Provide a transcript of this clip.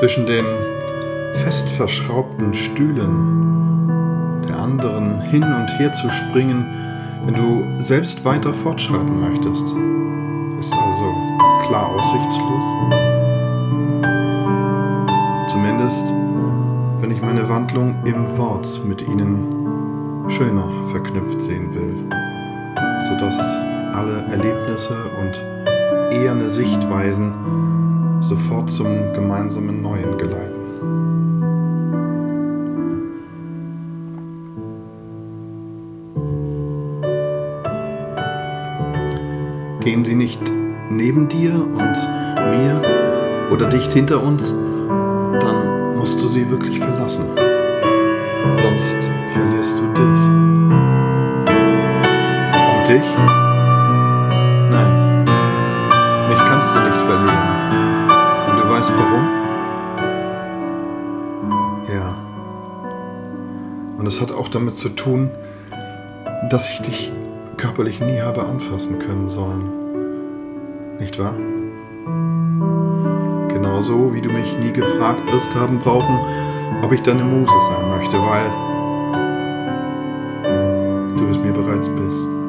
zwischen den fest verschraubten Stühlen der anderen hin und her zu springen, wenn du selbst weiter fortschreiten möchtest, ist also klar aussichtslos. Zumindest, wenn ich meine Wandlung im Wort mit ihnen schöner verknüpft sehen will, sodass alle Erlebnisse und eherne Sichtweisen sofort zum gemeinsamen Neuen geleiten. Gehen sie nicht neben dir und mir oder dicht hinter uns, dann musst du sie wirklich verlassen. Sonst verlierst du dich. Und dich? Warum? Ja. Und es hat auch damit zu tun, dass ich dich körperlich nie habe anfassen können sollen. Nicht wahr? Genauso wie du mich nie gefragt wirst haben brauchen, ob ich deine Muse sein möchte, weil du es mir bereits bist.